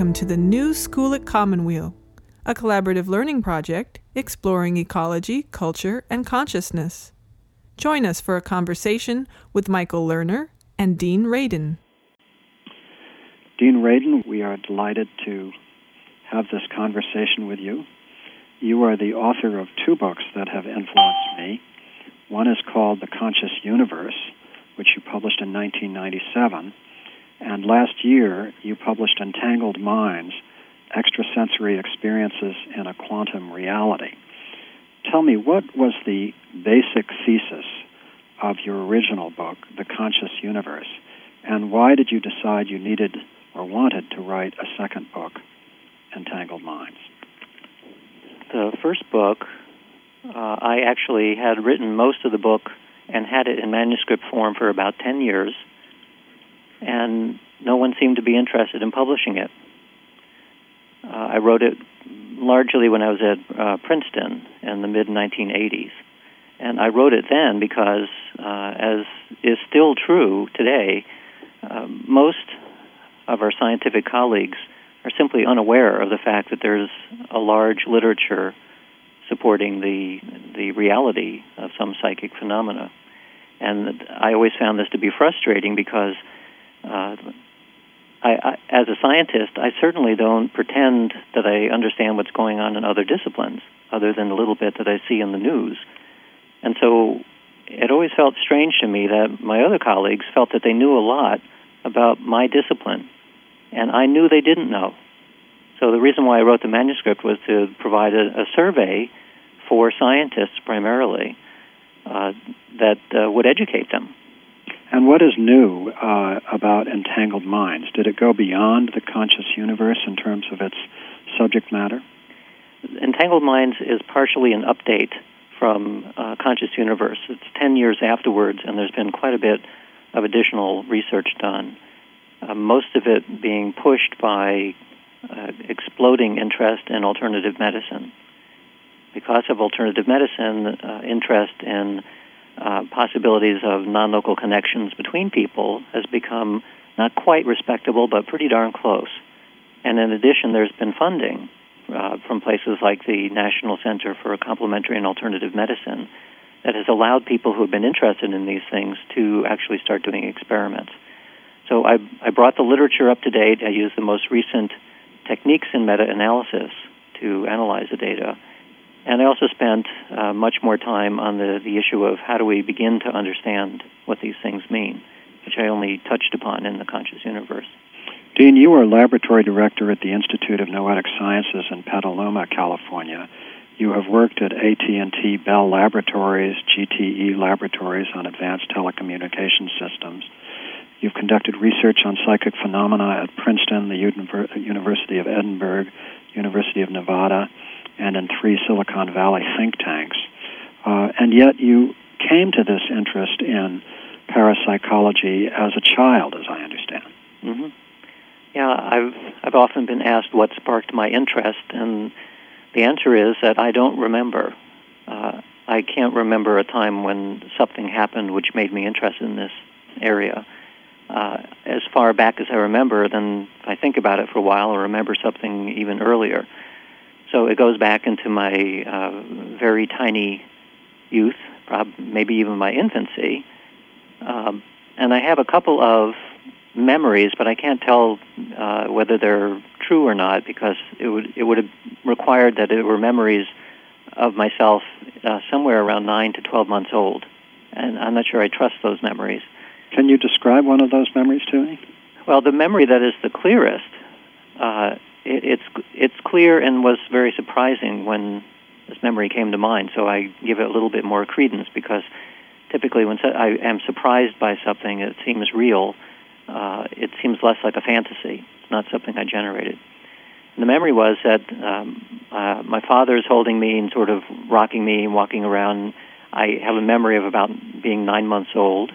welcome to the new School at Commonweal, a collaborative learning project exploring ecology, culture, and consciousness. Join us for a conversation with Michael Lerner and Dean Radin. Dean Radin, we are delighted to have this conversation with you. You are the author of two books that have influenced me. One is called The Conscious Universe, which you published in 1997. And last year, you published Entangled Minds Extrasensory Experiences in a Quantum Reality. Tell me, what was the basic thesis of your original book, The Conscious Universe, and why did you decide you needed or wanted to write a second book, Entangled Minds? The first book, uh, I actually had written most of the book and had it in manuscript form for about 10 years and no one seemed to be interested in publishing it. Uh, I wrote it largely when I was at uh, Princeton in the mid 1980s. And I wrote it then because, uh, as is still true today, uh, most of our scientific colleagues are simply unaware of the fact that there's a large literature supporting the the reality of some psychic phenomena. And I always found this to be frustrating because uh, I, I, as a scientist, I certainly don't pretend that I understand what's going on in other disciplines, other than a little bit that I see in the news. And so it always felt strange to me that my other colleagues felt that they knew a lot about my discipline, and I knew they didn't know. So the reason why I wrote the manuscript was to provide a, a survey for scientists primarily uh, that uh, would educate them and what is new uh, about Entangled Minds? Did it go beyond the conscious universe in terms of its subject matter? Entangled Minds is partially an update from uh, Conscious Universe. It's 10 years afterwards, and there's been quite a bit of additional research done. Uh, most of it being pushed by uh, exploding interest in alternative medicine. Because of alternative medicine, uh, interest in uh, possibilities of non-local connections between people has become not quite respectable, but pretty darn close. And in addition, there's been funding uh, from places like the National Center for Complementary and Alternative Medicine that has allowed people who have been interested in these things to actually start doing experiments. So I, I brought the literature up to date. I used the most recent techniques in meta-analysis to analyze the data and I also spent uh, much more time on the, the issue of how do we begin to understand what these things mean, which I only touched upon in the conscious universe. Dean, you are laboratory director at the Institute of Noetic Sciences in Petaluma, California. You have worked at AT&T Bell Laboratories, GTE Laboratories on advanced telecommunication systems. You've conducted research on psychic phenomena at Princeton, the University of Edinburgh, University of Nevada, and in three Silicon Valley think tanks. Uh, and yet you came to this interest in parapsychology as a child, as I understand. Mm-hmm. Yeah, I've I've often been asked what sparked my interest, and the answer is that I don't remember. Uh, I can't remember a time when something happened which made me interested in this area. Uh, as far back as I remember, then if I think about it for a while, I remember something even earlier. So it goes back into my uh, very tiny youth, prob- maybe even my infancy. Um, and I have a couple of memories, but I can't tell uh, whether they're true or not because it would it would have required that it were memories of myself uh, somewhere around nine to twelve months old, and I'm not sure I trust those memories. Can you describe one of those memories to me? Well, the memory that is the clearest uh, it, it's it's clear and was very surprising when this memory came to mind. So I give it a little bit more credence because typically when I am surprised by something that seems real, uh, it seems less like a fantasy. It's not something I generated. And the memory was that um, uh, my father is holding me and sort of rocking me and walking around. I have a memory of about being nine months old,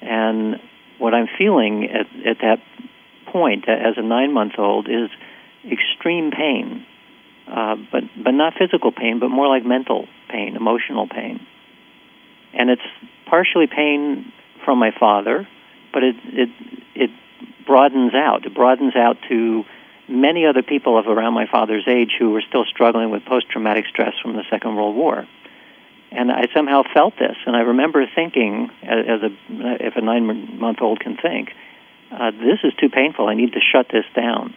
and what I'm feeling at, at that point as a nine month old is extreme pain, uh, but but not physical pain, but more like mental pain, emotional pain. And it's partially pain from my father, but it it it broadens out. It broadens out to many other people of around my father's age who were still struggling with post-traumatic stress from the Second World War. And I somehow felt this, and I remember thinking, as a if a nine-month-old can think, uh, this is too painful. I need to shut this down.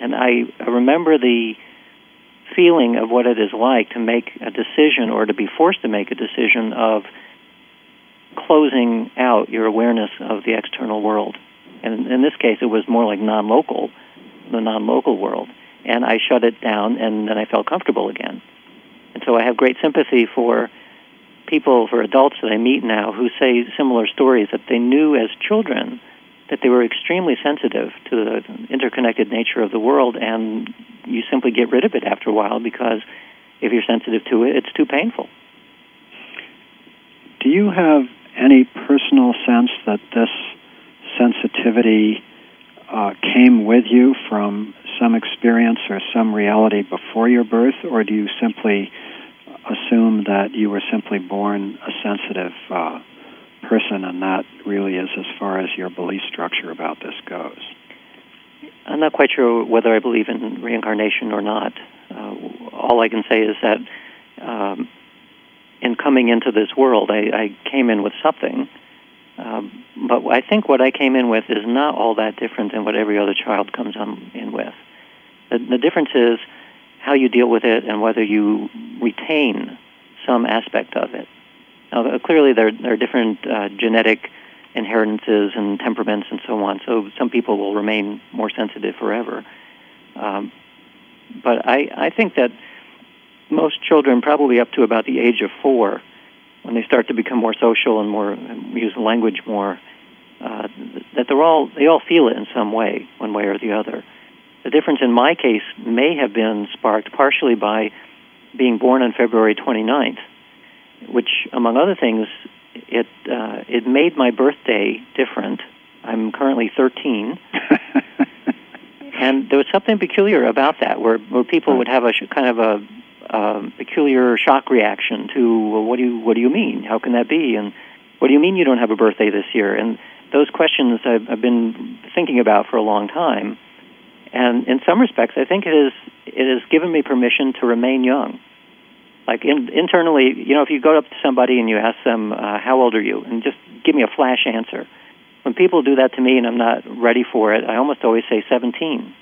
And I, remember the feeling of what it is like to make a decision or to be forced to make a decision of closing out your awareness of the external world. And in this case, it was more like non-local, the non-local world. And I shut it down, and then I felt comfortable again. And so I have great sympathy for people, for adults that I meet now who say similar stories that they knew as children that they were extremely sensitive to the interconnected nature of the world, and you simply get rid of it after a while because if you're sensitive to it, it's too painful. Do you have any personal sense that this sensitivity uh, came with you from some experience or some reality before your birth, or do you simply assume that you were simply born a sensitive uh, person, and that really is as far as your belief structure about this goes? I'm not quite sure whether I believe in reincarnation or not. Uh, all I can say is that um, in coming into this world, I, I came in with something. Um, but I think what I came in with is not all that different than what every other child comes in with. The, the difference is how you deal with it and whether you retain some aspect of it. Now, clearly, there, there are different uh, genetic inheritances and temperaments and so on. So some people will remain more sensitive forever. Um, but I, I think that most children, probably up to about the age of four, when they start to become more social and more use language more, uh, that they're all they all feel it in some way, one way or the other. The difference in my case may have been sparked partially by being born on February 29th, which, among other things, it uh, it made my birthday different. I'm currently 13. and there was something peculiar about that, where where people would have a sh- kind of a um, peculiar shock reaction to well, what do you what do you mean? How can that be? And what do you mean you don't have a birthday this year? And those questions I've, I've been thinking about for a long time. And in some respects, I think it is it has given me permission to remain young. Like in, internally, you know, if you go up to somebody and you ask them, uh, "How old are you?" and just give me a flash answer. When people do that to me and I'm not ready for it, I almost always say 17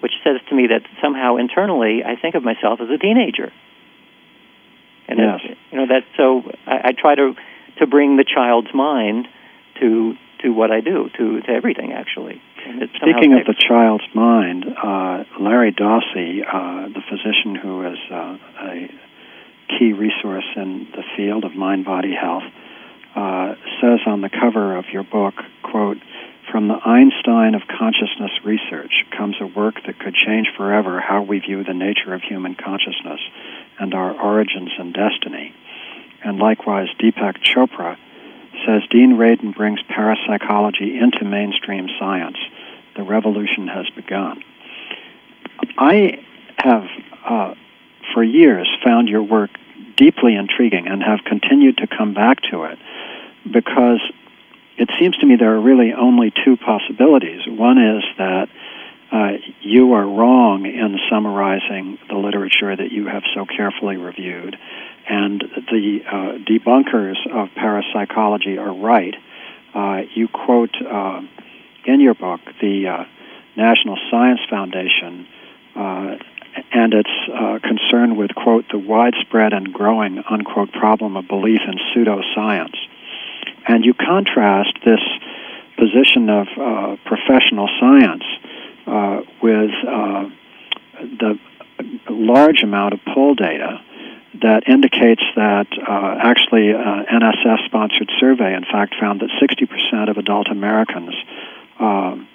which says to me that somehow internally I think of myself as a teenager. And yes. you know that so I, I try to to bring the child's mind to to what I do to to everything actually. Speaking of the child's mind, uh, Larry Dossey, uh, the physician who is uh, a key resource in the field of mind-body health, uh, says on the cover of your book, "quote." From the Einstein of consciousness research comes a work that could change forever how we view the nature of human consciousness and our origins and destiny. And likewise, Deepak Chopra says Dean Radin brings parapsychology into mainstream science. The revolution has begun. I have, uh, for years, found your work deeply intriguing and have continued to come back to it because it seems to me there are really only two possibilities. One is that uh, you are wrong in summarizing the literature that you have so carefully reviewed, and the uh, debunkers of parapsychology are right. Uh, you quote uh, in your book the uh, National Science Foundation uh, and its concern with, quote, the widespread and growing, unquote, problem of belief in pseudoscience. And you contrast this position of uh, professional science uh, with uh, the large amount of poll data that indicates that uh, actually an uh, NSF sponsored survey, in fact, found that 60% of adult Americans um,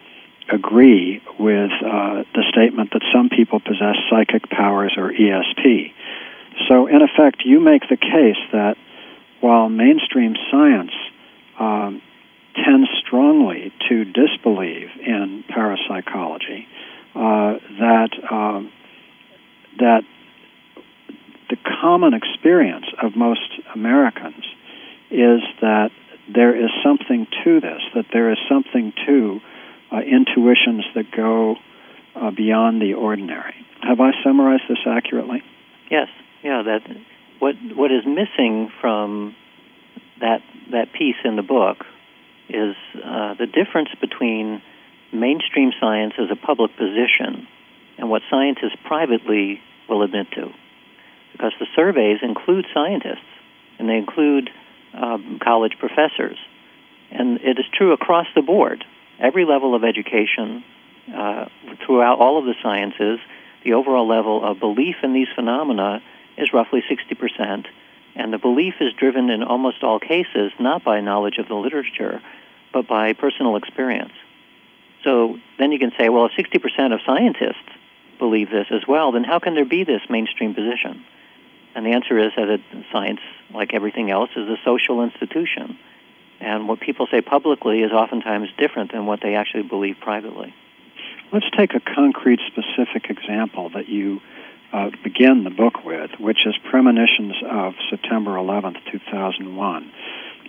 agree with uh, the statement that some people possess psychic powers or ESP. So, in effect, you make the case that while mainstream science um, tends strongly to disbelieve in parapsychology. Uh, that um, that the common experience of most Americans is that there is something to this, that there is something to uh, intuitions that go uh, beyond the ordinary. Have I summarized this accurately? Yes. Yeah. That what what is missing from that that piece in the book is uh, the difference between mainstream science as a public position and what scientists privately will admit to. Because the surveys include scientists and they include um, college professors. And it is true across the board. Every level of education, uh, throughout all of the sciences, the overall level of belief in these phenomena is roughly 60%. And the belief is driven in almost all cases not by knowledge of the literature, but by personal experience. So then you can say, well, if 60% of scientists believe this as well, then how can there be this mainstream position? And the answer is that science, like everything else, is a social institution. And what people say publicly is oftentimes different than what they actually believe privately. Let's take a concrete, specific example that you uh, begin the book with, which is Premonitions of September 11th, 2001.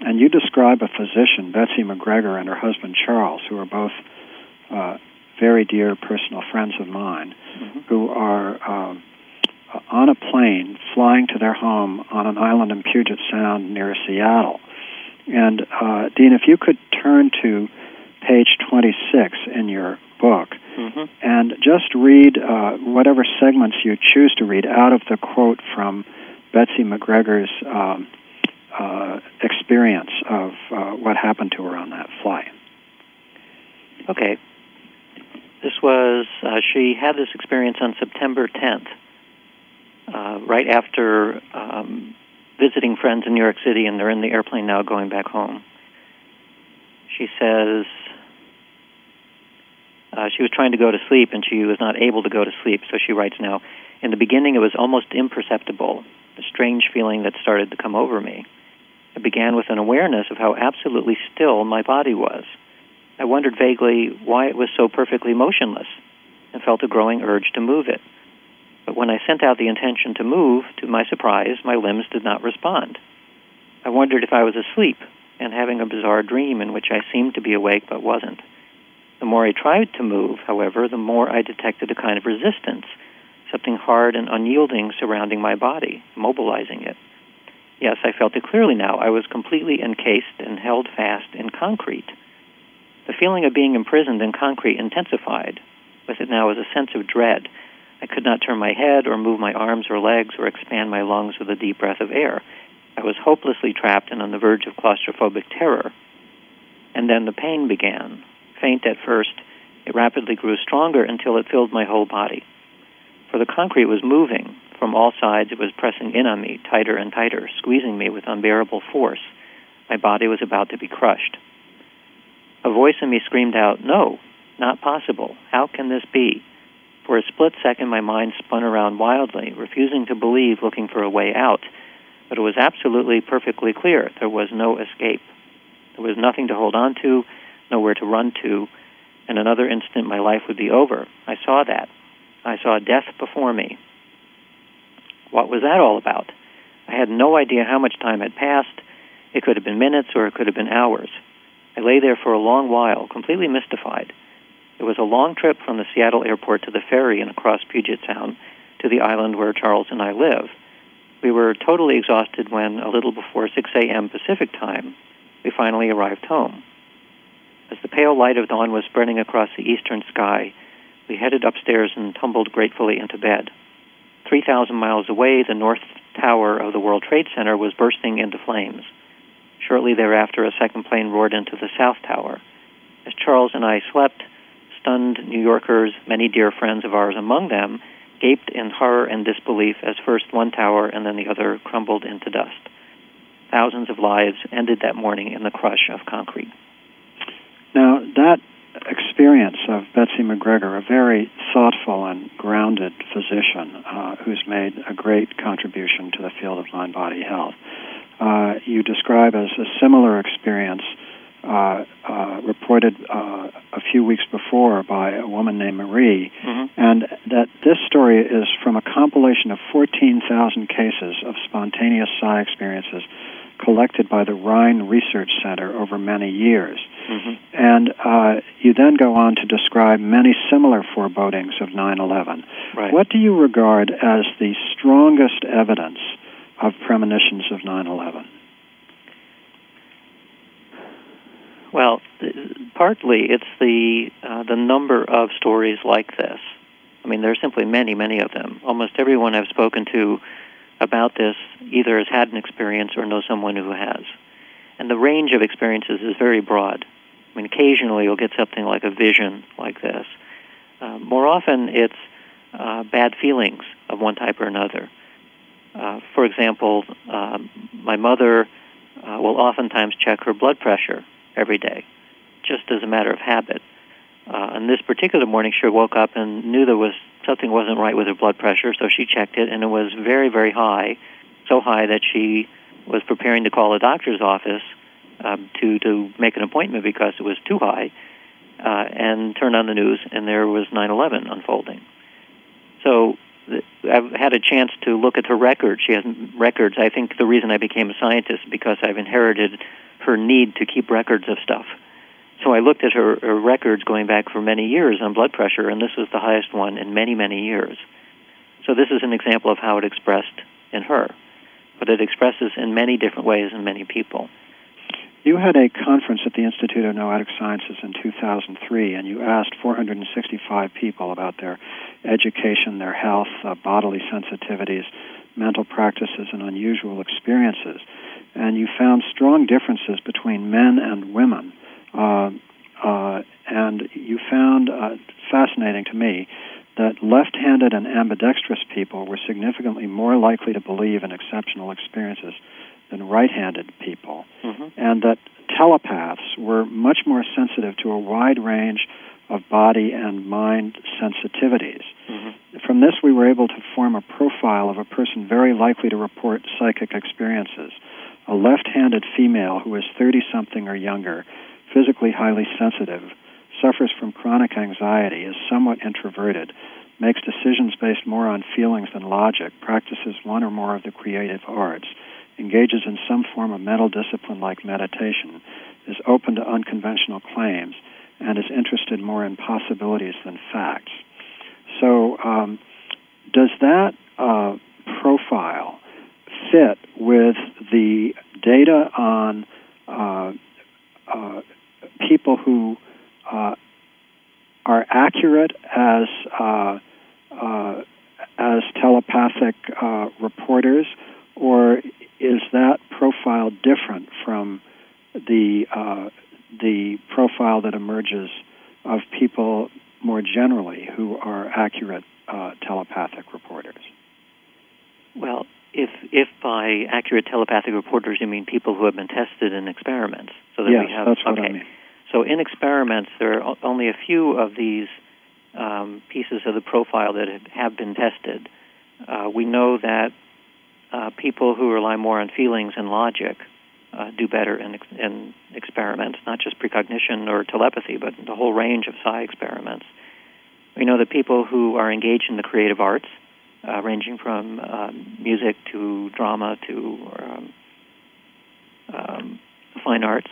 And you describe a physician, Betsy McGregor, and her husband Charles, who are both uh, very dear personal friends of mine, mm-hmm. who are um, on a plane flying to their home on an island in Puget Sound near Seattle. And uh, Dean, if you could turn to page 26 in your book mm-hmm. and just read uh, whatever segments you choose to read out of the quote from Betsy McGregor's um, uh, experience of uh, what happened to her on that flight. Okay. This was, uh, she had this experience on September 10th uh, right after um, visiting friends in New York City, and they're in the airplane now going back home. She says uh, she was trying to go to sleep and she was not able to go to sleep, so she writes now In the beginning, it was almost imperceptible, a strange feeling that started to come over me. It began with an awareness of how absolutely still my body was. I wondered vaguely why it was so perfectly motionless and felt a growing urge to move it. But when I sent out the intention to move, to my surprise, my limbs did not respond. I wondered if I was asleep and having a bizarre dream in which I seemed to be awake but wasn't. The more I tried to move, however, the more I detected a kind of resistance, something hard and unyielding surrounding my body, mobilizing it. Yes, I felt it clearly now. I was completely encased and held fast in concrete. The feeling of being imprisoned in concrete intensified. With it now was a sense of dread I could not turn my head or move my arms or legs or expand my lungs with a deep breath of air. I was hopelessly trapped and on the verge of claustrophobic terror. And then the pain began. Faint at first, it rapidly grew stronger until it filled my whole body. For the concrete was moving. From all sides, it was pressing in on me, tighter and tighter, squeezing me with unbearable force. My body was about to be crushed. A voice in me screamed out, No, not possible. How can this be? For a split second, my mind spun around wildly, refusing to believe, looking for a way out. But it was absolutely perfectly clear there was no escape. There was nothing to hold on to, nowhere to run to. In another instant, my life would be over. I saw that. I saw death before me. What was that all about? I had no idea how much time had passed. It could have been minutes or it could have been hours. I lay there for a long while, completely mystified. It was a long trip from the Seattle airport to the ferry and across Puget Sound to the island where Charles and I live. We were totally exhausted when, a little before 6 a.m. Pacific time, we finally arrived home. As the pale light of dawn was spreading across the eastern sky, we headed upstairs and tumbled gratefully into bed. 3,000 miles away, the north tower of the World Trade Center was bursting into flames. Shortly thereafter, a second plane roared into the south tower. As Charles and I slept, stunned New Yorkers, many dear friends of ours among them, gaped in horror and disbelief as first one tower and then the other crumbled into dust. Thousands of lives ended that morning in the crush of concrete. Now, that experience of Betsy McGregor, a very thoughtful and grounded physician uh, who's made a great contribution to the field of mind body health, uh, you describe as a similar experience uh, uh, reported uh, few weeks before by a woman named Marie, mm-hmm. and that this story is from a compilation of 14,000 cases of spontaneous psi experiences collected by the Rhine Research Center over many years. hmm And uh, you then go on to describe many similar forebodings of 9 11. Right. What do you regard as the strongest evidence of premonitions of 9 11? Well, th- partly it's the uh, the number of stories like this. I mean, there are simply many, many of them. Almost everyone I've spoken to about this either has had an experience or knows someone who has. And the range of experiences is very broad. I mean, occasionally you'll get something like a vision like this. Uh, more often, it's uh, bad feelings of one type or another. Uh, for example, um, my mother uh, will oftentimes check her blood pressure every day, just as a matter of habit. Uh, and this particular morning, she woke up and knew there was something wasn't right with her blood pressure, so she checked it, and it was very, very high, so high that she was preparing to call a doctor's office um, to to make an appointment because it was too high, uh, and turned on the news, and there was 9/11 unfolding. So I've had a chance to look at her records. She has records. I think the reason I became a scientist is because I've inherited her need to keep records of stuff. So I looked at her, her records going back for many years on blood pressure, and this was the highest one in many, many years. So this is an example of how it expressed in her, but it expresses in many different ways in many people. You had a conference at the Institute of Noetic Sciences in 2003, and you asked 465 people about their education, their health, uh, bodily sensitivities, mental practices, and unusual experiences. And you found strong differences between men and women. Uh, uh, and you found, uh, fascinating to me, that left handed and ambidextrous people were significantly more likely to believe in exceptional experiences than right handed people Mm-hmm. and that telepaths were much more sensitive to a wide range of body and mind sensitivities. Mm-hmm. From this, we were able to form a profile of a person very likely to report psychic experiences. A left handed female who is 30 something or younger, physically highly sensitive, suffers from chronic anxiety, is somewhat introverted, makes decisions based more on feelings than logic, practices one or more of the creative arts, engages in some form of mental discipline like meditation, is open to unconventional claims, and is interested more in possibilities than facts. So, um, does that uh, profile fit with the data on uh, uh, people who uh, are accurate as uh, uh, as telepathic uh, reporters, or is that profile different from the uh, the profile that emerges of people more generally who are accurate uh, telepathic reporters? Well, if if by accurate telepathic reporters you mean people who have been tested in experiments, so that yes, we have that's what okay. I mean. So in experiments, there are only a few of these um, pieces of the profile that have- been tested. Uh, we know that uh, people who rely more on feelings and logic uh, do better in, ex- in experiments, not just precognition or telepathy, but the whole range of psi experiments. We know that people who are engaged in the creative arts, uh, ranging from um, music to drama to um, um, fine arts,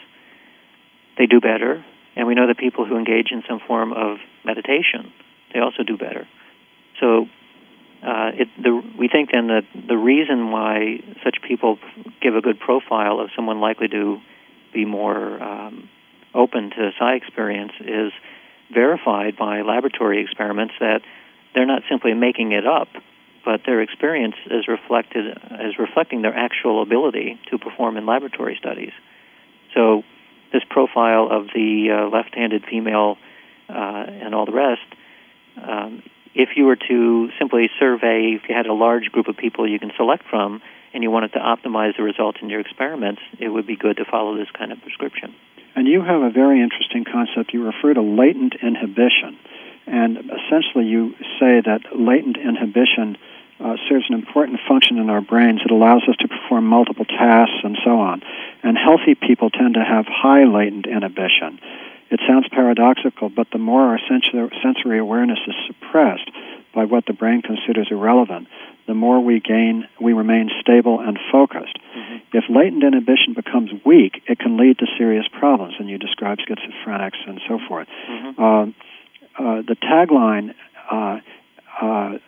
they do better. And we know that people who engage in some form of meditation, they also do better. So uh, it, the, we think then that the reason why such people give a good profile of someone likely to be more um, open to psi experience is verified by laboratory experiments that they're not simply making it up, but their experience is reflected is reflecting their actual ability to perform in laboratory studies. So this profile of the uh, left-handed female uh, and all the rest, um, if you were to simply survey, if you had a large group of people you can select from, and you wanted to optimize the results in your experiments, it would be good to follow this kind of prescription. And you have a very interesting concept. You refer to latent inhibition. And essentially, you say that latent inhibition uh, serves an important function in our brains. It allows us to perform multiple tasks and so on. And healthy people tend to have high latent inhibition. It sounds paradoxical, but the more our sensory awareness is suppressed by what the brain considers irrelevant, the more we gain, we remain stable and focused. Mm-hmm. If latent inhibition becomes weak, it can lead to serious problems, and you describe schizophrenics and so forth. Mhm. Uh, uh, the tagline, uh, uh,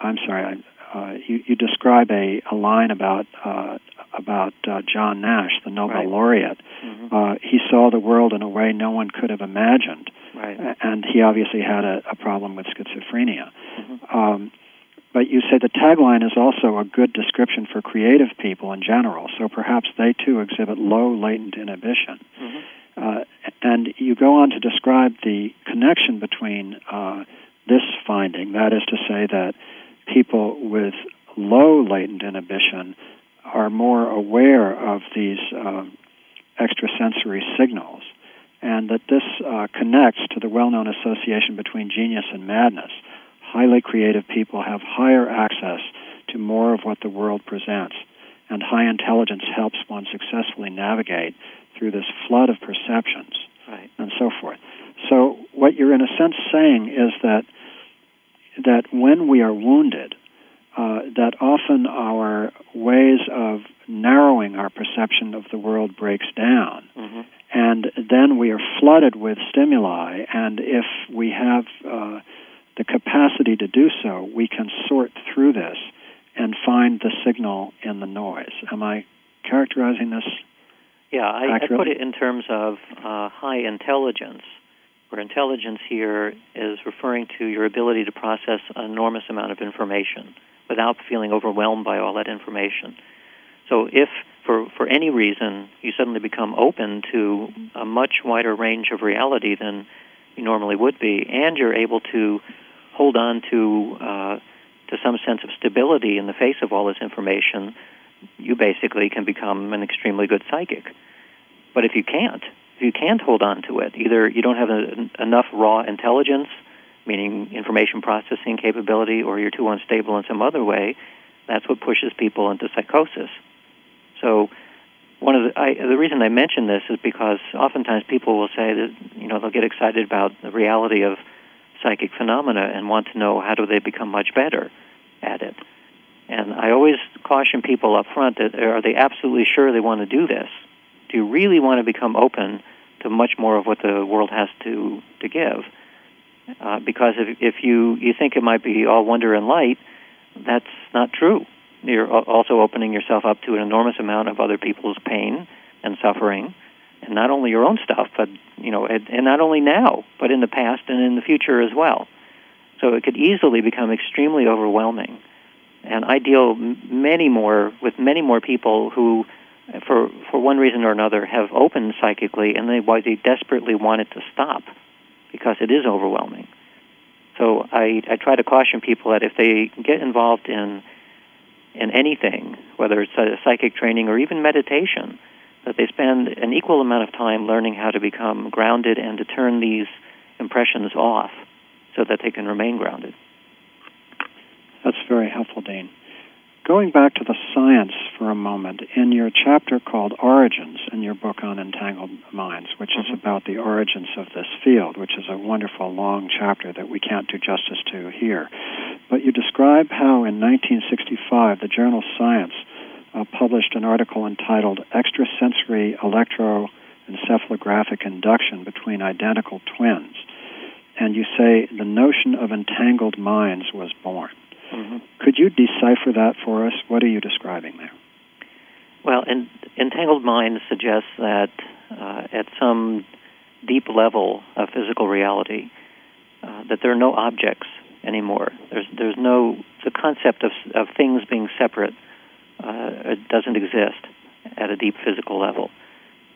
I'm sorry, I, uh, you, you describe a, a line about uh, about uh, John Nash, the Nobel Right. laureate. Mhm. Uh, he saw the world in a way no one could have imagined, Right. and he obviously had a, a problem with schizophrenia. Mhm. Um, but you say the tagline is also a good description for creative people in general, so perhaps they too exhibit low latent inhibition. Mhm. Uh, and you go on to describe the connection between uh, this finding, that is to say, that people with low latent inhibition are more aware of these um, extrasensory signals, and that this uh, connects to the well known association between genius and madness. Highly creative people have higher access to more of what the world presents, and high intelligence helps one successfully navigate through this flood of perceptions Right. and so forth. So what you're in a sense saying is that that when we are wounded, uh, that often our ways of narrowing our perception of the world breaks down, Mhm. and then we are flooded with stimuli. And if we have uh, the capacity to do so, we can sort through this and find the signal in the noise. Am I characterizing this? Yeah, I, I put it in terms of uh, high intelligence, where intelligence here is referring to your ability to process an enormous amount of information without feeling overwhelmed by all that information. So if for, for any reason you suddenly become open to a much wider range of reality than you normally would be, and you're able to hold on to uh, to some sense of stability in the face of all this information, you basically can become an extremely good psychic. But if you can't, you can't hold on to it, either you don't have a, enough raw intelligence, meaning information processing capability, or you're too unstable in some other way, that's what pushes people into psychosis. So, one of the I, the reason I mention this is because oftentimes people will say that you know they'll get excited about the reality of psychic phenomena and want to know how do they become much better at it. And I always caution people up front that are they absolutely sure they want to do this? Do you really want to become open to much more of what the world has to to give? Uh, because if if you you think it might be all wonder and light, that's not true. You're also opening yourself up to an enormous amount of other people's pain and suffering, and not only your own stuff, but you know, and, and not only now, but in the past and in the future as well. So it could easily become extremely overwhelming. And I deal many more with many more people who, for for one reason or another, have opened psychically, and they why they desperately want it to stop, because it is overwhelming. So I I try to caution people that if they get involved in in anything, whether it's psychic training or even meditation, that they spend an equal amount of time learning how to become grounded and to turn these impressions off so that they can remain grounded. That's very helpful, Dean. Going back to the science for a moment, in your chapter called Origins in your book on entangled minds, which is Mhm. about the origins of this field, which is a wonderful long chapter that we can't do justice to here, but you describe how in 1965 the journal Science uh, published an article entitled Extrasensory Electroencephalographic Induction Between Identical Twins. And you say the notion of entangled minds was born. Mm-hmm. Could you decipher that for us? What are you describing there? Well, en- entangled mind suggests that uh, at some deep level of physical reality, uh, that there are no objects anymore. There's there's no the concept of of things being separate uh, it doesn't exist at a deep physical level.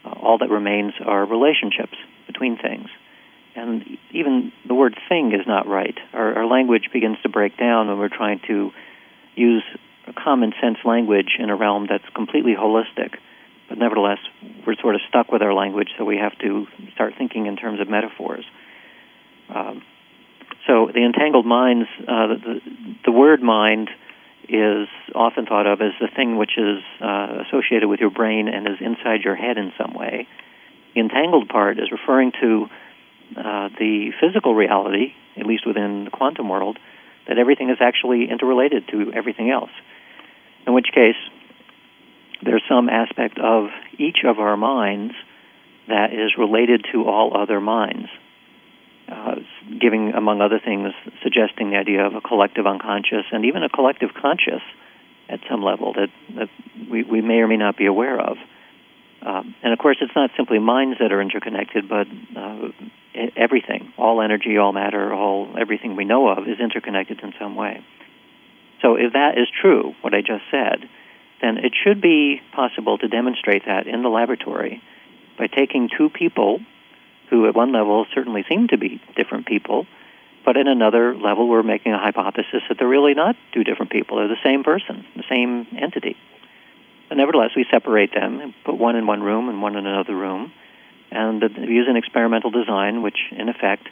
Uh, all that remains are relationships between things. And even the word thing is not right. Our, our language begins to break down when we're trying to use common sense language in a realm that's completely holistic. But nevertheless, we're sort of stuck with our language, so we have to start thinking in terms of metaphors. Um, so the entangled minds, uh, the, the word mind is often thought of as the thing which is uh, associated with your brain and is inside your head in some way. The entangled part is referring to uh, the physical reality, at least within the quantum world, that everything is actually interrelated to everything else. In which case, there's some aspect of each of our minds that is related to all other minds, uh, giving, among other things, suggesting the idea of a collective unconscious and even a collective conscious at some level that, that we, we may or may not be aware of. Um, and of course, it's not simply minds that are interconnected, but uh, everything, all energy, all matter, all everything we know of is interconnected in some way. So, if that is true, what I just said, then it should be possible to demonstrate that in the laboratory by taking two people who, at one level, certainly seem to be different people, but at another level, we're making a hypothesis that they're really not two different people. They're the same person, the same entity. But nevertheless, we separate them and put one in one room and one in another room, and we use an experimental design, which, in effect,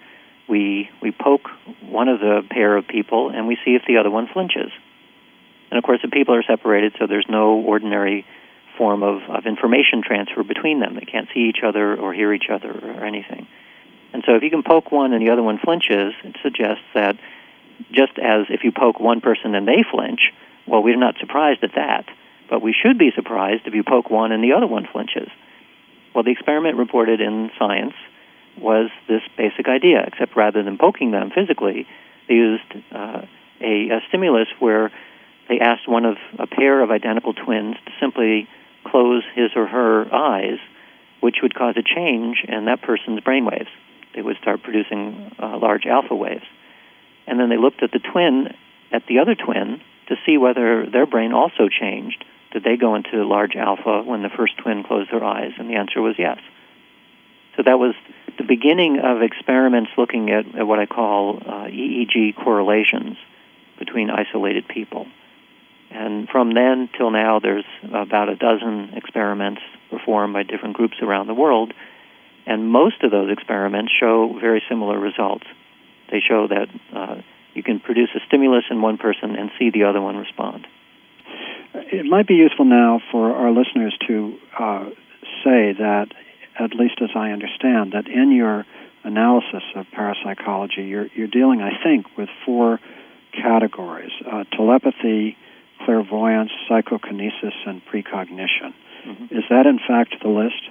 we we poke one of the pair of people and we see if the other one flinches. And of course, the people are separated, so there's no ordinary form of, of information transfer between them. They can't see each other or hear each other or anything. And so if you can poke one and the other one flinches, it suggests that just as if you poke one person and they flinch, well, we're not surprised at that. But we should be surprised if you poke one and the other one flinches. Well, the experiment reported in Science was this basic idea, except rather than poking them physically, they used uh, a, a stimulus where they asked one of a pair of identical twins to simply close his or her eyes, which would cause a change in that person's brain waves. They would start producing uh, large alpha waves. And then they looked at the twin, at the other twin, to see whether their brain also changed. Did they go into large alpha when the first twin closed their eyes? And the answer was yes. So that was the beginning of experiments looking at, at what I call uh, EEG correlations between isolated people. And from then till now, there's about a dozen experiments performed by different groups around the world, and most of those experiments show very similar results. They show that uh, you can produce a stimulus in one person and see the other one respond. It might be useful now for our listeners to uh, say that, at least as I understand, that in your analysis of parapsychology, you're, you're dealing, I think, with four categories uh, telepathy, clairvoyance, psychokinesis, and precognition. Mm-hmm. Is that in fact the list?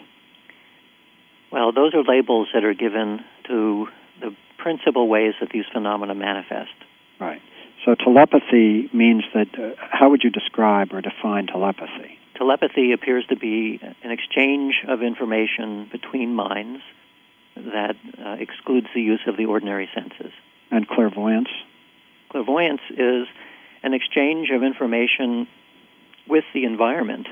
Well, those are labels that are given to the principal ways that these phenomena manifest. Right. So telepathy means that, uh, how would you describe or define telepathy? Telepathy appears to be an exchange of information between minds that uh, excludes the use of the ordinary senses. And clairvoyance? Clairvoyance is an exchange of information with the environment,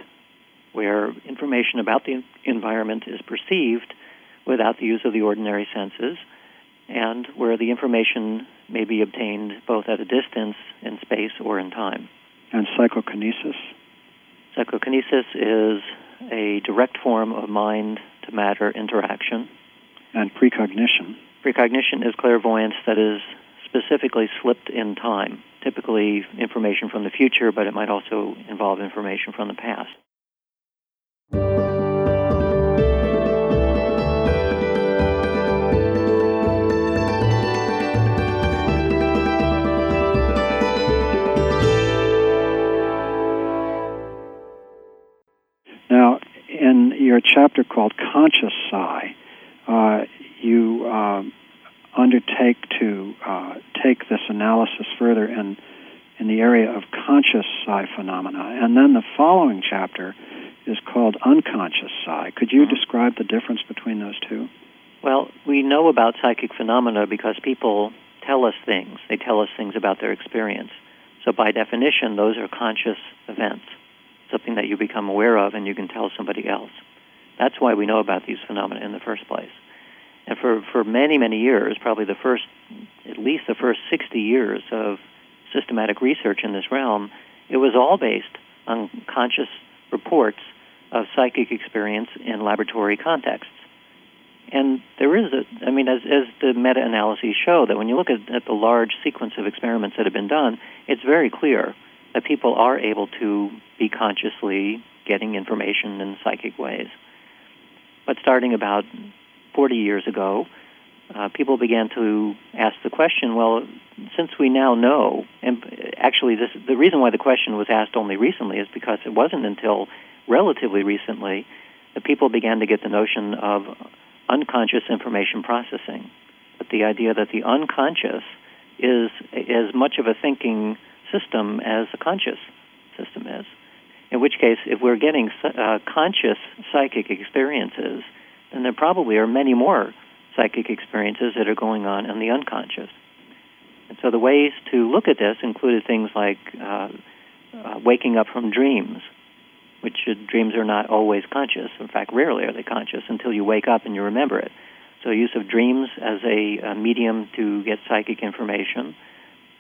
where information about the environment is perceived without the use of the ordinary senses, and where the information may be obtained both at a distance in space or in time. And psychokinesis? Psychokinesis is a direct form of mind to matter interaction. And precognition? Precognition is clairvoyance that is specifically slipped in time typically information from the future, but it might also involve information from the past. Your chapter called Conscious Psi, uh, you um, undertake to uh, take this analysis further in in the area of conscious psi phenomena. And then the following chapter is called unconscious psi. Could you mm-hmm. describe the difference between those two? Well, we know about psychic phenomena because people tell us things. They tell us things about their experience. So by definition, those are conscious events, something that you become aware of and you can tell somebody else. That's why we know about these phenomena in the first place. And for, for many, many years, probably the first, at least the first 60 years of systematic research in this realm, it was all based on conscious reports of psychic experience in laboratory contexts. And there is a, I mean, as, as the meta analyses show, that when you look at, at the large sequence of experiments that have been done, it's very clear that people are able to be consciously getting information in psychic ways. But starting about 40 years ago, uh, people began to ask the question, well, since we now know, and actually, this, the reason why the question was asked only recently is because it wasn't until relatively recently that people began to get the notion of unconscious information processing. But the idea that the unconscious is as much of a thinking system as the conscious system is. In which case, if we're getting uh, conscious psychic experiences, then there probably are many more psychic experiences that are going on in the unconscious. And so the ways to look at this included things like uh, uh, waking up from dreams, which uh, dreams are not always conscious. In fact, rarely are they conscious until you wake up and you remember it. So, use of dreams as a, a medium to get psychic information,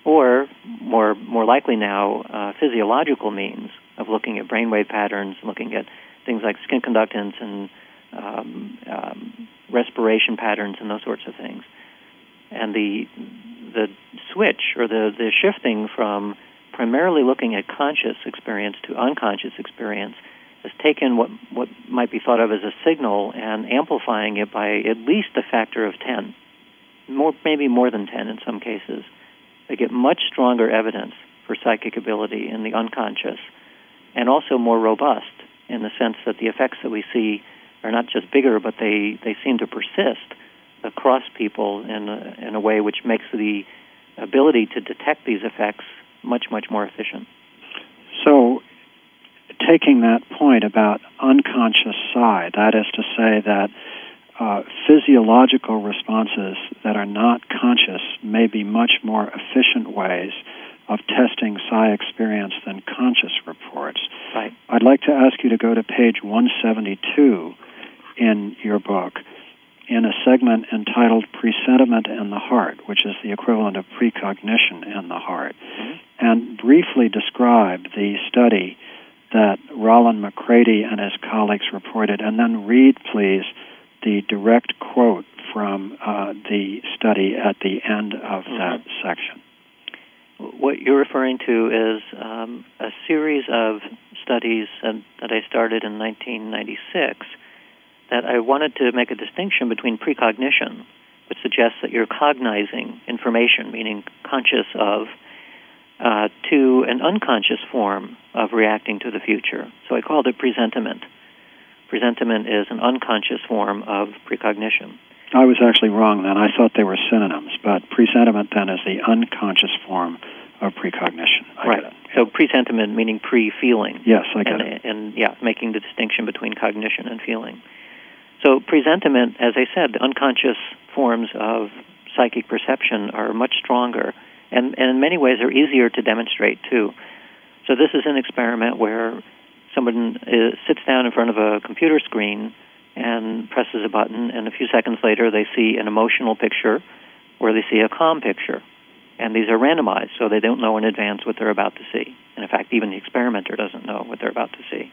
or more more likely now, uh, physiological means of looking at brainwave patterns, looking at things like skin conductance and um, um, respiration patterns and those sorts of things. And the the switch or the, the shifting from primarily looking at conscious experience to unconscious experience has taken what what might be thought of as a signal and amplifying it by at least a factor of 10 more maybe more than 10 in some cases they get much stronger evidence for psychic ability in the unconscious and also more robust in the sense that the effects that we see are not just bigger, but they, they seem to persist across people in a, in a way which makes the ability to detect these effects much, much more efficient. So, taking that point about unconscious side, that is to say that uh, physiological responses that are not conscious may be much more efficient ways of testing psi experience than conscious reports. Right. I'd like to ask you to go to page 172 in your book in a segment entitled Presentiment in the Heart, which is the equivalent of precognition in the heart, mm-hmm. and briefly describe the study that Rollin McCraty and his colleagues reported, and then read, please, the direct quote from uh, the study at the end of mm-hmm. that section. What you're referring to is um, a series of studies that I started in 1996 that I wanted to make a distinction between precognition, which suggests that you're cognizing information, meaning conscious of, uh, to an unconscious form of reacting to the future. So I called it presentiment. Presentiment is an unconscious form of precognition. I was actually wrong then. I thought they were synonyms, but presentiment then is the unconscious form of precognition. I right. So presentiment meaning pre-feeling. Yes, I get and, it. And yeah, making the distinction between cognition and feeling. So presentiment, as I said, the unconscious forms of psychic perception are much stronger and, and in many ways are easier to demonstrate too. So this is an experiment where someone is, sits down in front of a computer screen and presses a button, and a few seconds later they see an emotional picture or they see a calm picture. And these are randomized, so they don't know in advance what they're about to see. And in fact, even the experimenter doesn't know what they're about to see.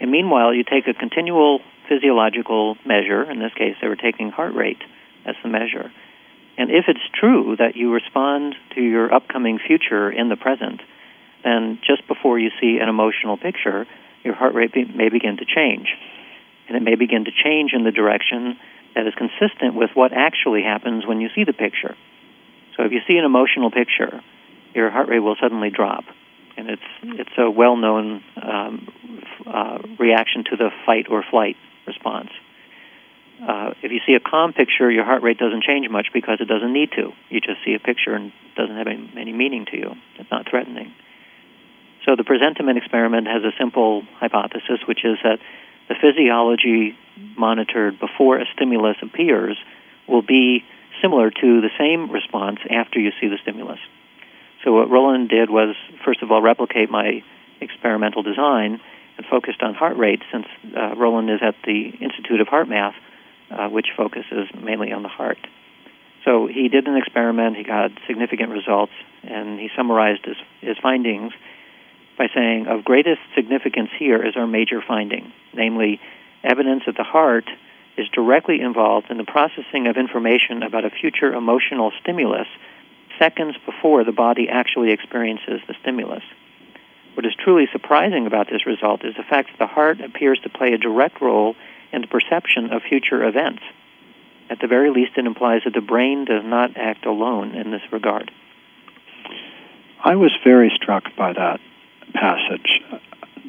And meanwhile, you take a continual physiological measure. In this case, they were taking heart rate as the measure. And if it's true that you respond to your upcoming future in the present, then just before you see an emotional picture, your heart rate be, may begin to change. And it may begin to change in the direction that is consistent with what actually happens when you see the picture. So if you see an emotional picture, your heart rate will suddenly drop and it's it's a well-known um, uh, reaction to the fight or flight response. Uh, if you see a calm picture, your heart rate doesn't change much because it doesn't need to. You just see a picture and it doesn't have any, any meaning to you. It's not threatening. So the presentiment experiment has a simple hypothesis, which is that the physiology monitored before a stimulus appears will be similar to the same response after you see the stimulus. So what Rollin did was, first of all, replicate my experimental design and focused on heart rate, since uh, Rollin is at the Institute of HeartMath, uh, which focuses mainly on the heart. So he did an experiment. He got significant results, and he summarized his, his findings by saying, "Of greatest significance here is our major finding, namely, evidence that the heart." Is directly involved in the processing of information about a future emotional stimulus seconds before the body actually experiences the stimulus. What is truly surprising about this result is the fact that the heart appears to play a direct role in the perception of future events. At the very least, it implies that the brain does not act alone in this regard. I was very struck by that passage.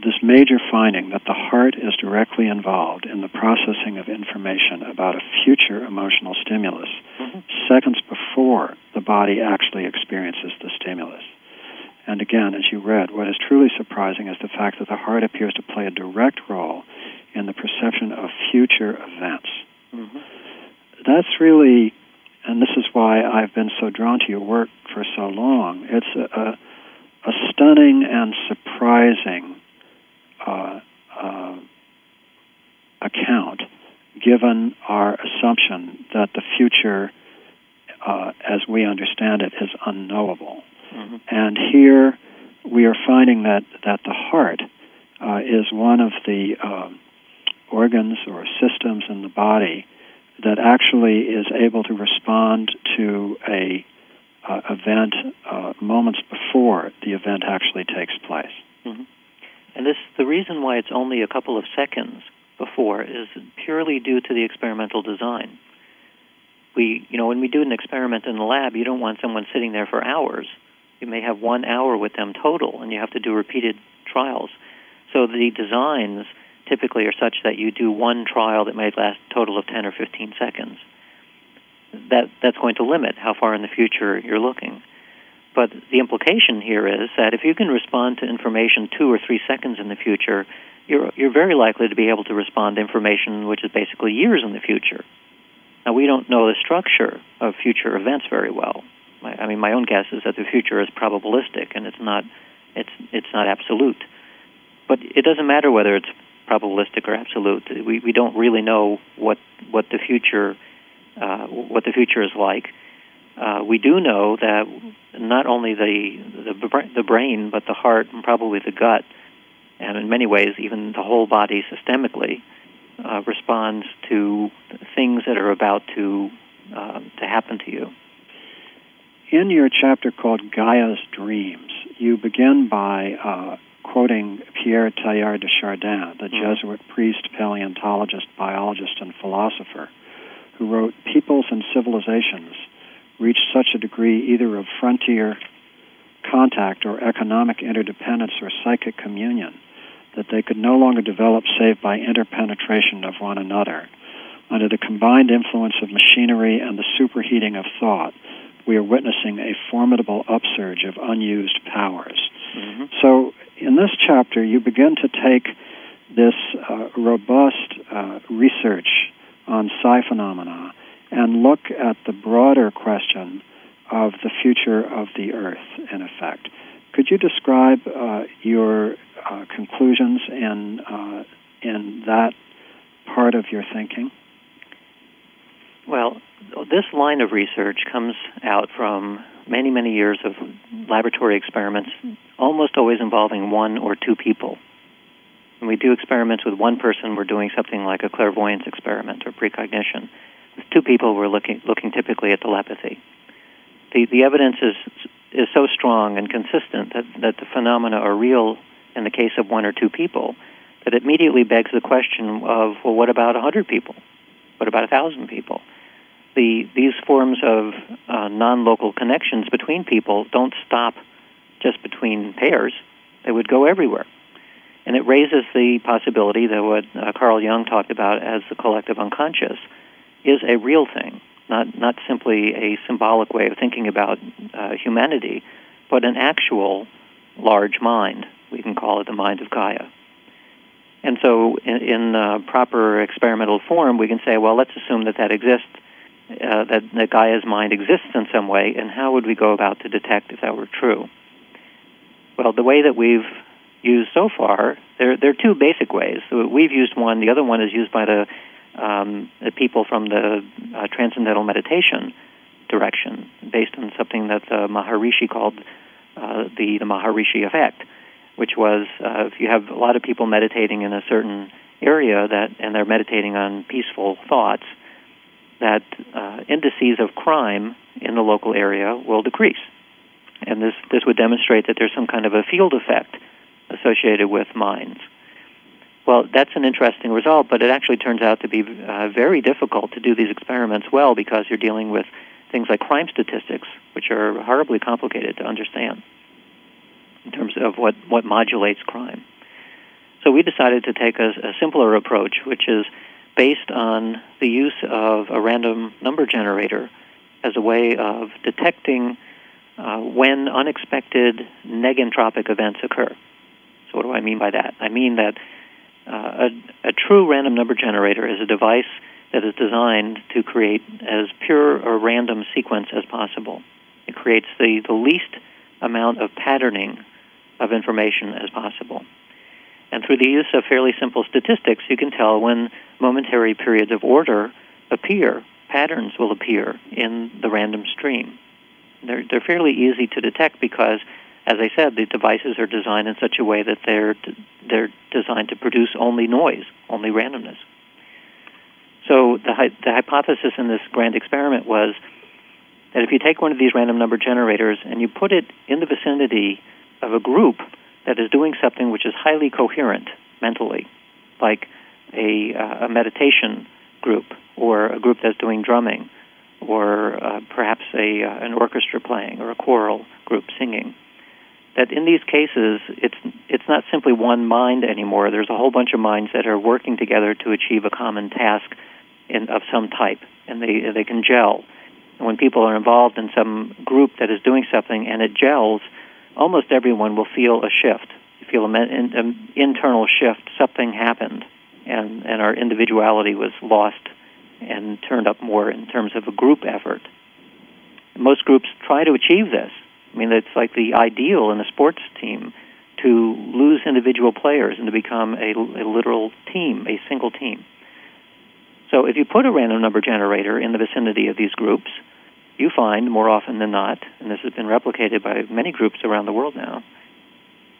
This major finding that the heart is directly involved in the processing of information about a future emotional stimulus mm-hmm. seconds before the body actually experiences the stimulus. And again, as you read, what is truly surprising is the fact that the heart appears to play a direct role in the perception of future events. Mm-hmm. That's really, and this is why I've been so drawn to your work for so long. It's a, a, a stunning and surprising uh, uh, account given our assumption that the future, uh, as we understand it, is unknowable. Mm-hmm. And here we are finding that, that the heart uh, is one of the uh, organs or systems in the body that actually is able to respond to a uh, event uh, moments the event actually takes place. Mm-hmm. And this, the reason why it's only a couple of seconds before is purely due to the experimental design. We, you know, when we do an experiment in the lab, you don't want someone sitting there for hours you may have one hour with them total, and you have to do repeated trials. So the designs typically are such that you do one trial that may last a total of 10 or 15 seconds. That, that's going to limit how far in the future you're looking. But the implication here is that if you can respond to information two or three seconds in the future, you're, you're very likely to be able to respond to information which is basically years in the future. Now, we don't know the structure of future events very well. I mean, my own guess is that the future is probabilistic and it's not it's it's not absolute. But it doesn't matter whether it's probabilistic or absolute. We we don't really know what what the future uh, what the future is like. Uh, we do know that not only the, the the brain, but the heart and probably the gut, and in many ways even the whole body systemically, uh, responds to things that are about to uh, to happen to you in your chapter called Gaia's Dreams, you begin by uh, quoting Pierre Teilhard de Chardin, the mm-hmm. Jesuit priest, paleontologist, biologist, and philosopher, who wrote Peoples and civilizations reach such a degree either of frontier contact or economic interdependence or psychic communion that they could no longer develop save by interpenetration of one another. Under the combined influence of machinery and the superheating of thought, we are witnessing a formidable upsurge of unused powers. Mm-hmm. So, in this chapter, you begin to take this uh, robust uh, research on psi phenomena and look at the broader question of the future of the Earth, in effect. Could you describe uh, your uh, conclusions in, uh, in that part of your thinking? Well, this line of research comes out from many, many years of laboratory experiments, almost always involving one or two people. When we do experiments with one person, we're doing something like a clairvoyance experiment or precognition. Two people, we're looking, looking typically at telepathy. The, the evidence is, is so strong and consistent that, that the phenomena are real in the case of one or two people that it immediately begs the question of, well, what about a 100 people? What about a 1,000 people? the these forms of uh, non-local connections between people don't stop just between pairs; they would go everywhere. And it raises the possibility that what uh, Carl Jung talked about as the collective unconscious is a real thing, not not simply a symbolic way of thinking about uh, humanity, but an actual large mind. We can call it the mind of Gaia. And so, in, in uh, proper experimental form, we can say, well, let's assume that that exists uh, that, that Gaia's mind exists in some way, and how would we go about to detect if that were true? Well, the way that we've used so far, there, there are two basic ways. So we've used one, the other one is used by the, um, the people from the uh, Transcendental Meditation direction, based on something that the Maharishi called uh, the, the Maharishi effect, which was uh, if you have a lot of people meditating in a certain area that and they're meditating on peaceful thoughts, that uh, indices of crime in the local area will decrease. And this, this would demonstrate that there's some kind of a field effect associated with minds. Well, that's an interesting result, but it actually turns out to be uh, very difficult to do these experiments well because you're dealing with things like crime statistics, which are horribly complicated to understand in terms of what, what modulates crime. So we decided to take a, a simpler approach, which is based on the use of a random number generator as a way of detecting uh, when unexpected negentropic events occur. So, what do I mean by that? I mean that uh, a, a true random number generator is a device that is designed to create as pure a random sequence as possible. It creates the, the least amount of patterning of information as possible. And through the use of fairly simple statistics, you can tell when momentary periods of order appear, patterns will appear in the random stream. They're, they're fairly easy to detect because, as I said, the devices are designed in such a way that they're, they're designed to produce only noise, only randomness. So the, the hypothesis in this grand experiment was that if you take one of these random number generators and you put it in the vicinity of a group that is doing something which is highly coherent mentally, like a, uh, a meditation group or a group that's doing drumming or uh, perhaps a, uh, an orchestra playing or a choral group singing. That in these cases, it's, it's not simply one mind anymore. There's a whole bunch of minds that are working together to achieve a common task in, of some type, and they, they can gel. And when people are involved in some group that is doing something and it gels, almost everyone will feel a shift. Feel an, an internal shift. Something happened, and and our individuality was lost and turned up more in terms of a group effort. Most groups try to achieve this. I mean, it's like the ideal in a sports team to lose individual players and to become a, a literal team, a single team. So if you put a random number generator in the vicinity of these groups, you find more often than not, and this has been replicated by many groups around the world now,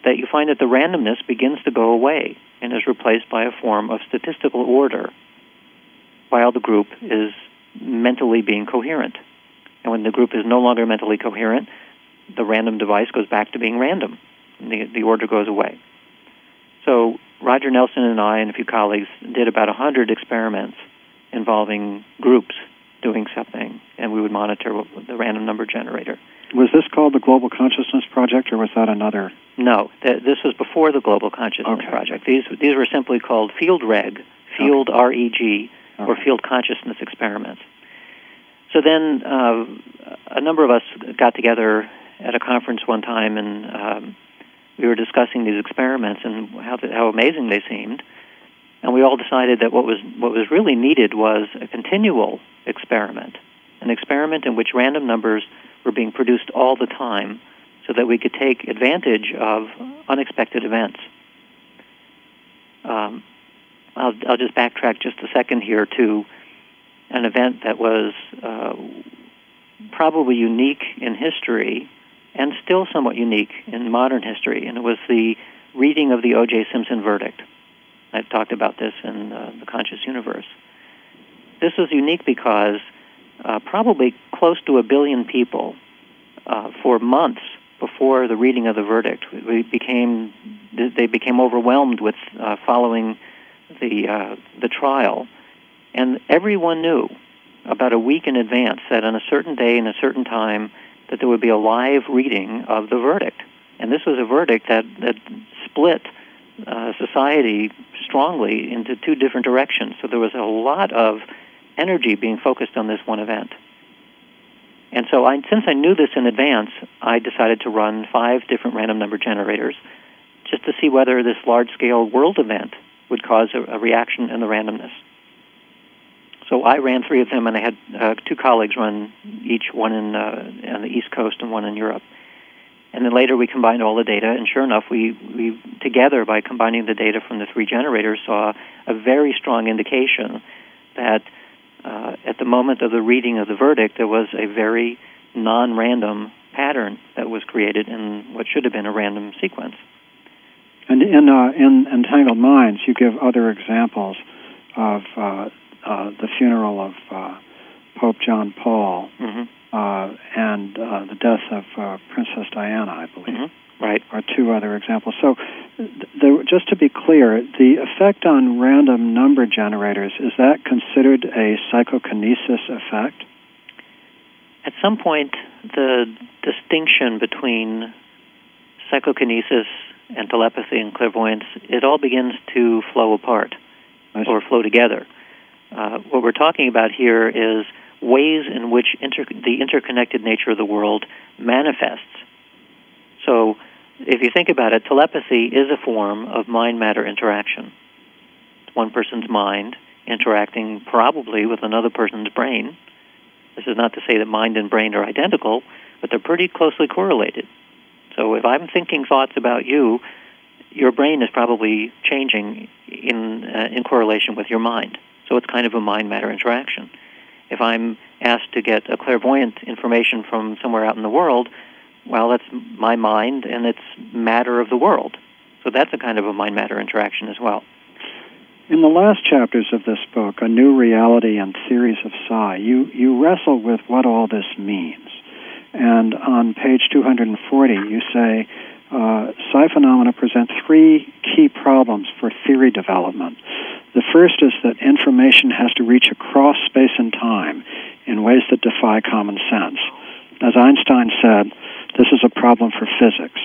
that you find that the randomness begins to go away and is replaced by a form of statistical order while the group is mentally being coherent. And when the group is no longer mentally coherent, the random device goes back to being random. The, the order goes away. So Roger Nelson and I and a few colleagues did about 100 experiments involving groups doing something, and we would monitor the random number generator. Was this called the Global Consciousness Project, or was that another? No, th- this was before the Global Consciousness okay. Project. These these were simply called Field Reg, Field okay. REG, okay. or Field Consciousness Experiments. So then, uh, a number of us got together at a conference one time, and um, we were discussing these experiments and how the, how amazing they seemed and we all decided that what was what was really needed was a continual experiment, an experiment in which random numbers were being produced all the time, so that we could take advantage of unexpected events. Um, I'll, I'll just backtrack just a second here to an event that was uh, probably unique in history and still somewhat unique in modern history, and it was the reading of the O.J. Simpson verdict. I've talked about this in uh, the conscious universe. This is unique because uh, probably close to a billion people uh, for months before the reading of the verdict, we became they became overwhelmed with uh, following the uh, the trial, and everyone knew about a week in advance that on a certain day and a certain time that there would be a live reading of the verdict, and this was a verdict that that split uh, society strongly into two different directions. So there was a lot of energy being focused on this one event. And so, I, since I knew this in advance, I decided to run five different random number generators just to see whether this large scale world event would cause a, a, reaction in the randomness. So I ran three of them, and I had uh, two colleagues run each, one in uh, on the East Coast and one in Europe. And then later we combined all the data, and sure enough, we, we together, by combining the data from the three generators, saw a very strong indication that uh, at the moment of the reading of the verdict, there was a very non random pattern that was created in what should have been a random sequence. And in, uh, in Entangled Minds, you give other examples of uh, uh the funeral of uh, Pope John Paul. Mm-hmm uh, and uh, the death of uh, Princess Diana, I believe. Mm-hmm. Right. Are two other examples. So, the, just to be clear, the effect on random number generators is that considered a psychokinesis effect? At some point, the distinction between psychokinesis and telepathy and clairvoyance, it all begins to flow apart or flow together. Uh, what we're talking about here is ways in which inter- the interconnected nature of the world manifests. So, if you think about it, telepathy is a form of mind matter interaction. One person's mind interacting probably with another person's brain. This is not to say that mind and brain are identical, but they're pretty closely correlated. So if I'm thinking thoughts about you, your brain is probably changing in uh, in correlation with your mind. So it's kind of a mind matter interaction. If I'm asked to get a clairvoyant information from somewhere out in the world, well, that's my mind and it's matter of the world. So that's a kind of a mind matter interaction as well. In the last chapters of this book, A New Reality and Theories of Psi, you, you wrestle with what all this means. And on page 240, you say, uh, psi phenomena present three key problems for theory development. The first is that information has to reach across space and time in ways that defy common sense. As Einstein said, this is a problem for physics.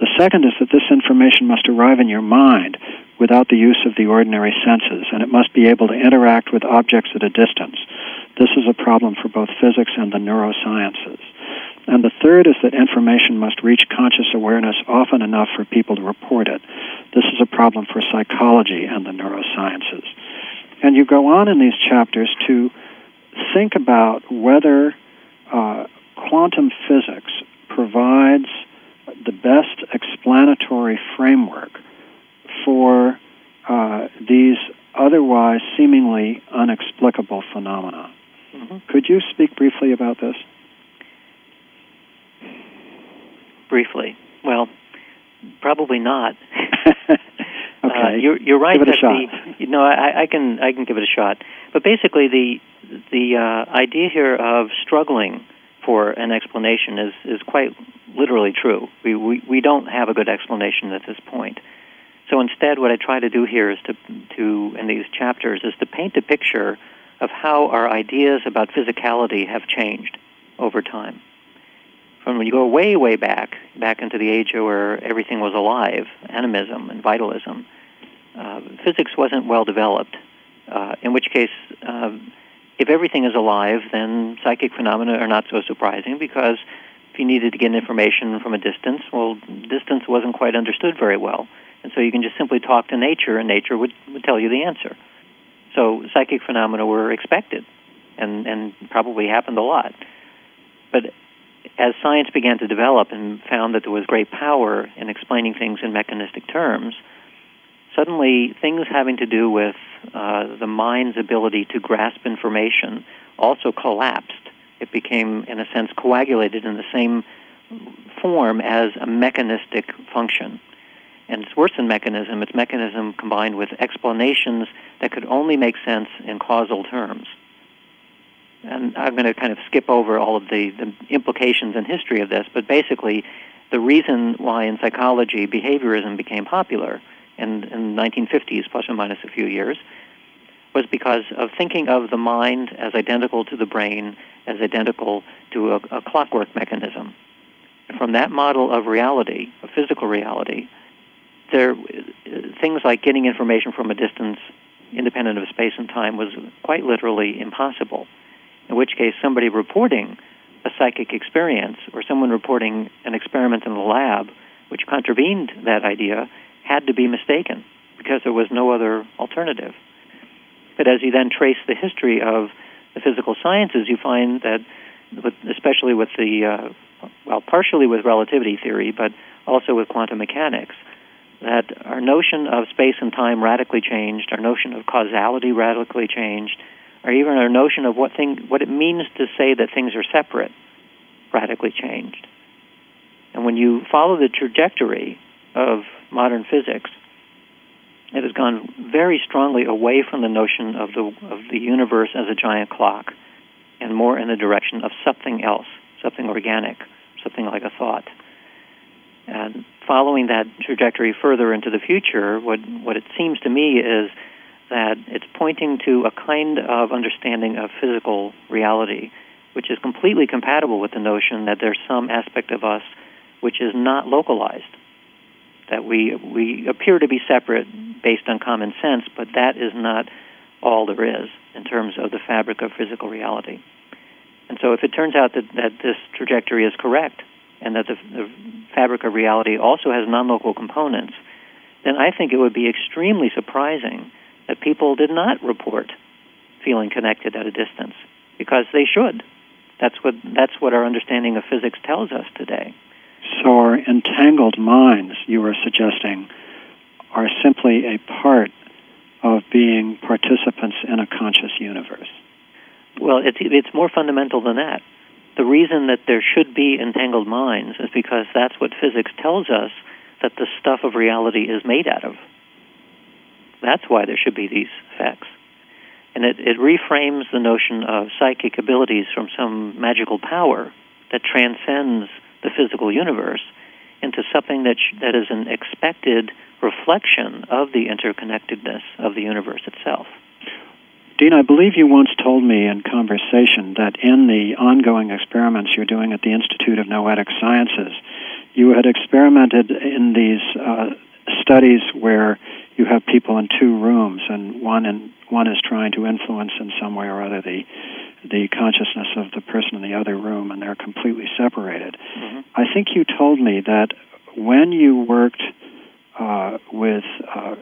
The second is that this information must arrive in your mind without the use of the ordinary senses, and it must be able to interact with objects at a distance. This is a problem for both physics and the neurosciences. And the third is that information must reach conscious awareness often enough for people to report it. This is a problem for psychology and the neurosciences. And you go on in these chapters to think about whether uh, quantum physics provides the best explanatory framework for uh, these otherwise seemingly unexplicable phenomena. Mm-hmm. Could you speak briefly about this? Briefly. Well, probably not. okay. Uh, you're, you're right. Give it a shot. The, you know, I, I can I can give it a shot. But basically, the the uh, idea here of struggling for an explanation is is quite literally true. We, we we don't have a good explanation at this point. So instead, what I try to do here is to to in these chapters is to paint a picture of how our ideas about physicality have changed over time. From when you go way, way back, back into the age where everything was alive, animism and vitalism, uh, physics wasn't well developed. Uh, in which case, uh, if everything is alive, then psychic phenomena are not so surprising because if you needed to get information from a distance, well, distance wasn't quite understood very well. And so you can just simply talk to nature, and nature would, would tell you the answer. So psychic phenomena were expected and, and probably happened a lot. But as science began to develop and found that there was great power in explaining things in mechanistic terms, suddenly things having to do with uh, the mind's ability to grasp information also collapsed. It became, in a sense, coagulated in the same form as a mechanistic function. And it's worse than mechanism, it's mechanism combined with explanations that could only make sense in causal terms. And I'm going to kind of skip over all of the, the implications and history of this, but basically, the reason why in psychology behaviorism became popular in, in the 1950s, plus or minus a few years, was because of thinking of the mind as identical to the brain, as identical to a, a clockwork mechanism. From that model of reality, of physical reality, there things like getting information from a distance independent of space and time was quite literally impossible. In which case, somebody reporting a psychic experience or someone reporting an experiment in the lab which contravened that idea had to be mistaken because there was no other alternative. But as you then trace the history of the physical sciences, you find that, with, especially with the, uh, well, partially with relativity theory, but also with quantum mechanics, that our notion of space and time radically changed, our notion of causality radically changed, or even our notion of what thing, what it means to say that things are separate radically changed. And when you follow the trajectory of modern physics, it has gone very strongly away from the notion of the of the universe as a giant clock, and more in the direction of something else, something organic, something like a thought. And following that trajectory further into the future, what, what it seems to me is that it's pointing to a kind of understanding of physical reality, which is completely compatible with the notion that there's some aspect of us which is not localized. That we, we appear to be separate based on common sense, but that is not all there is in terms of the fabric of physical reality. And so, if it turns out that, that this trajectory is correct, and that the, the fabric of reality also has non local components, then I think it would be extremely surprising that people did not report feeling connected at a distance because they should. That's what, that's what our understanding of physics tells us today. So, our entangled minds, you are suggesting, are simply a part of being participants in a conscious universe. Well, it's, it's more fundamental than that. The reason that there should be entangled minds is because that's what physics tells us that the stuff of reality is made out of. That's why there should be these effects. And it, it reframes the notion of psychic abilities from some magical power that transcends the physical universe into something that, sh- that is an expected reflection of the interconnectedness of the universe itself. Dean, I believe you once told me in conversation that in the ongoing experiments you're doing at the Institute of Noetic Sciences, you had experimented in these uh, studies where you have people in two rooms, and one and one is trying to influence in some way or other the the consciousness of the person in the other room, and they're completely separated. Mm-hmm. I think you told me that when you worked uh, with uh,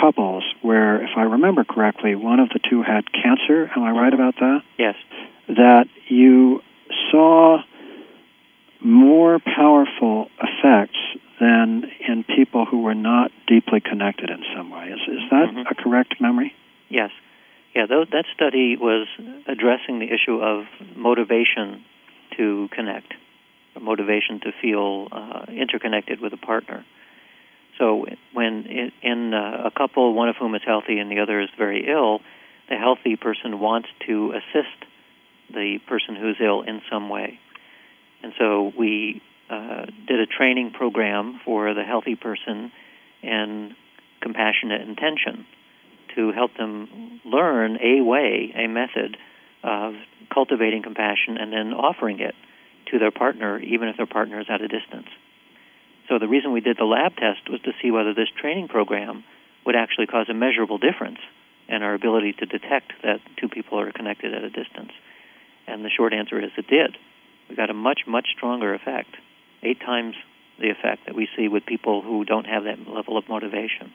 couples where, if I remember correctly, one of the two had cancer. Am I right about that? Yes. That you saw more powerful effects than in people who were not deeply connected in some way. Is, is that Mhm. a correct memory? Yes. Yeah, tho- that study was addressing the issue of motivation to connect, motivation to feel uh, interconnected with a partner. So when in, in uh, a couple, one of whom is healthy and the other is very ill, the healthy person wants to assist the person who's ill in some way. And so we uh, did a training program for the healthy person in compassionate intention to help them learn a way, a method of cultivating compassion and then offering it to their partner, even if their partner is at a distance. So the reason we did the lab test was to see whether this training program would actually cause a measurable difference in our ability to detect that two people are connected at a distance. And the short answer is it did. We got a much, much stronger effect, eight times the effect that we see with people who don't have that level of motivation.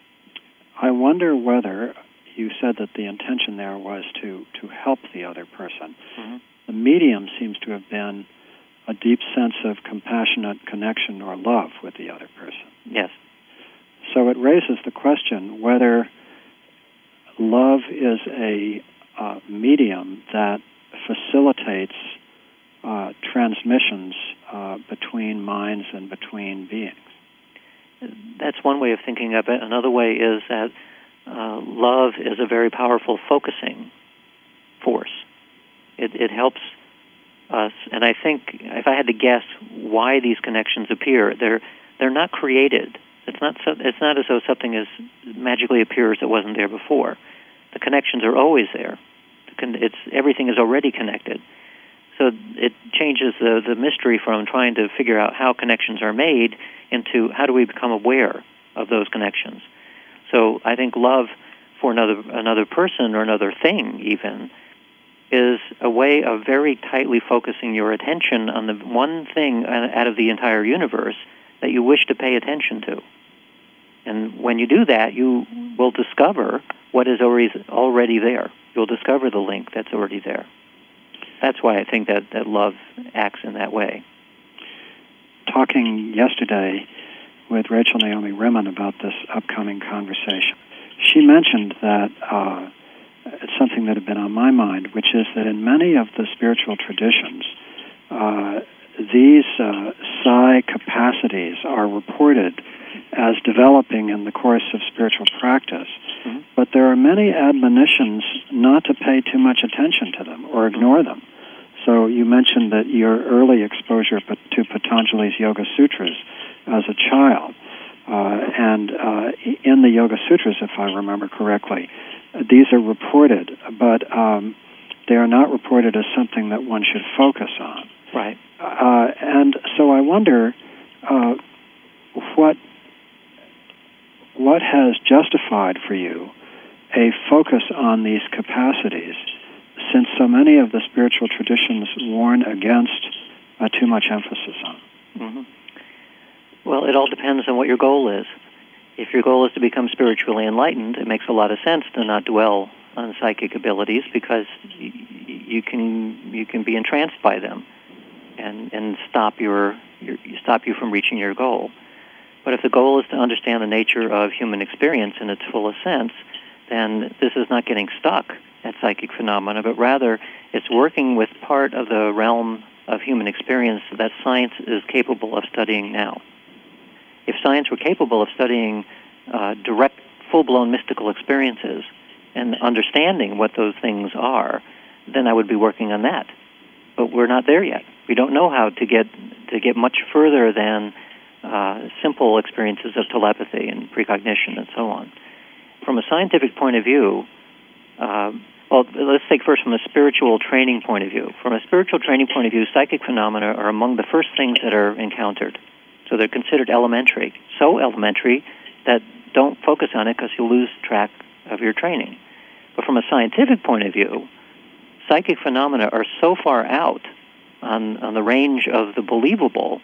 I wonder whether you said that the intention there was to, to help the other person. Mhm. The medium seems to have been a deep sense of compassionate connection or love with the other person. Yes. So it raises the question whether love is a uh, medium that facilitates uh, transmissions uh, between minds and between beings. That's one way of thinking of it. Another way is that uh, love is a very powerful focusing force. It, it helps us, and I think if I had to guess why these connections appear, they're they're not created. It's not so, it's not as though something is magically appears that wasn't there before. The connections are always there. It's everything is already connected. So it changes the the mystery from trying to figure out how connections are made into how do we become aware of those connections. So I think love for another another person or another thing even is a way of very tightly focusing your attention on the one thing out of the entire universe that you wish to pay attention to. And when you do that, you will discover what is already already there. You'll discover the link that's already there. That's why I think that, that love acts in that way. Talking yesterday with Rachel Naomi Remen about this upcoming conversation, she mentioned that uh, it's something that had been on my mind, which is that in many of the spiritual traditions, uh, these uh, psi capacities are reported as developing in the course of spiritual practice. Mm-hmm. But there are many admonitions not to pay too much attention to them or ignore them. So you mentioned that your early exposure to Patanjali's Yoga Sutras as a child. Uh, and uh, in the Yoga Sutras, if I remember correctly, these are reported, but um, they are not reported as something that one should focus on. Right. Uh, and so I wonder uh, what what has justified for you a focus on these capacities, since so many of the spiritual traditions warn against uh, too much emphasis on. Mm-hmm. Well, it all depends on what your goal is. If your goal is to become spiritually enlightened, it makes a lot of sense to not dwell on psychic abilities because you can you can be entranced by them and and stop your, your stop you from reaching your goal. But if the goal is to understand the nature of human experience in its fullest sense, then this is not getting stuck at psychic phenomena, but rather it's working with part of the realm of human experience that science is capable of studying now if science were capable of studying uh, direct, full blown mystical experiences and understanding what those things are, then I would be working on that. But we're not there yet. We don't know how to get to get much further than uh, simple experiences of telepathy and precognition and so on. From a scientific point of view, uh, well, let's take first from a spiritual training point of view. From a spiritual training point of view, psychic phenomena are among the first things that are encountered. So they're considered elementary. So elementary that don't focus on it because you'll lose track of your training. But from a scientific point of view, psychic phenomena are so far out on, on the range of the believable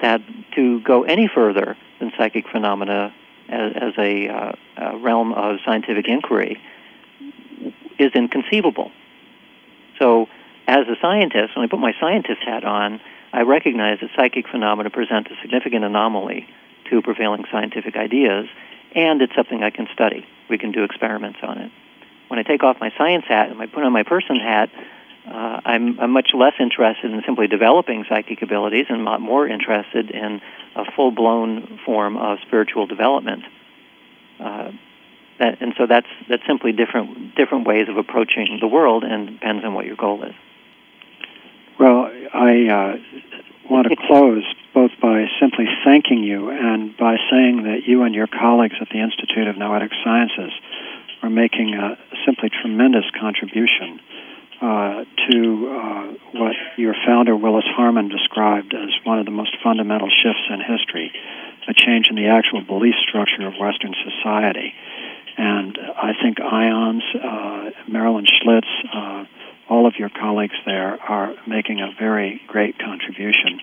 that to go any further than psychic phenomena as, as a, uh, a realm of scientific inquiry is inconceivable. So, as a scientist, when I put my scientist hat on, I recognize that psychic phenomena present a significant anomaly to prevailing scientific ideas, and it's something I can study. We can do experiments on it. When I take off my science hat and I put on my person hat, uh, I'm, I'm much less interested in simply developing psychic abilities and more interested in a full blown form of spiritual development. Uh, that, and so that's, that's simply different, different ways of approaching the world and depends on what your goal is. Well, I uh, want to close both by simply thanking you and by saying that you and your colleagues at the Institute of Noetic Sciences are making a simply tremendous contribution uh, to uh, what your founder, Willis Harman described as one of the most fundamental shifts in history, a change in the actual belief structure of Western society. And I think IONS, uh, Marilyn Schlitz, uh, all of your colleagues there are making a very great contribution.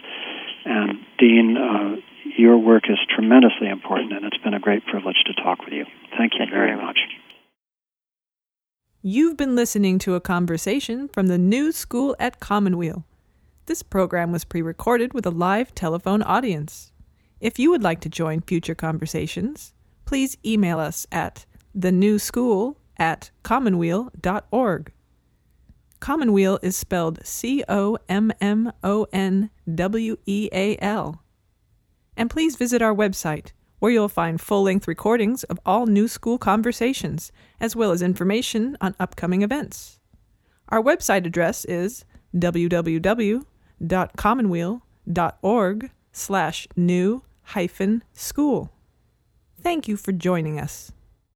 And Dean, uh, your work is tremendously important, and it's been a great privilege to talk with you. Thank you Thank very you. much. You've been listening to a conversation from the New School at Commonweal. This program was pre recorded with a live telephone audience. If you would like to join future conversations, please email us at thenewschool at commonweal.org. Commonweal is spelled C O M M O N W E A L. And please visit our website, where you'll find full length recordings of all New School conversations, as well as information on upcoming events. Our website address is www.commonweal.org slash new hyphen school. Thank you for joining us.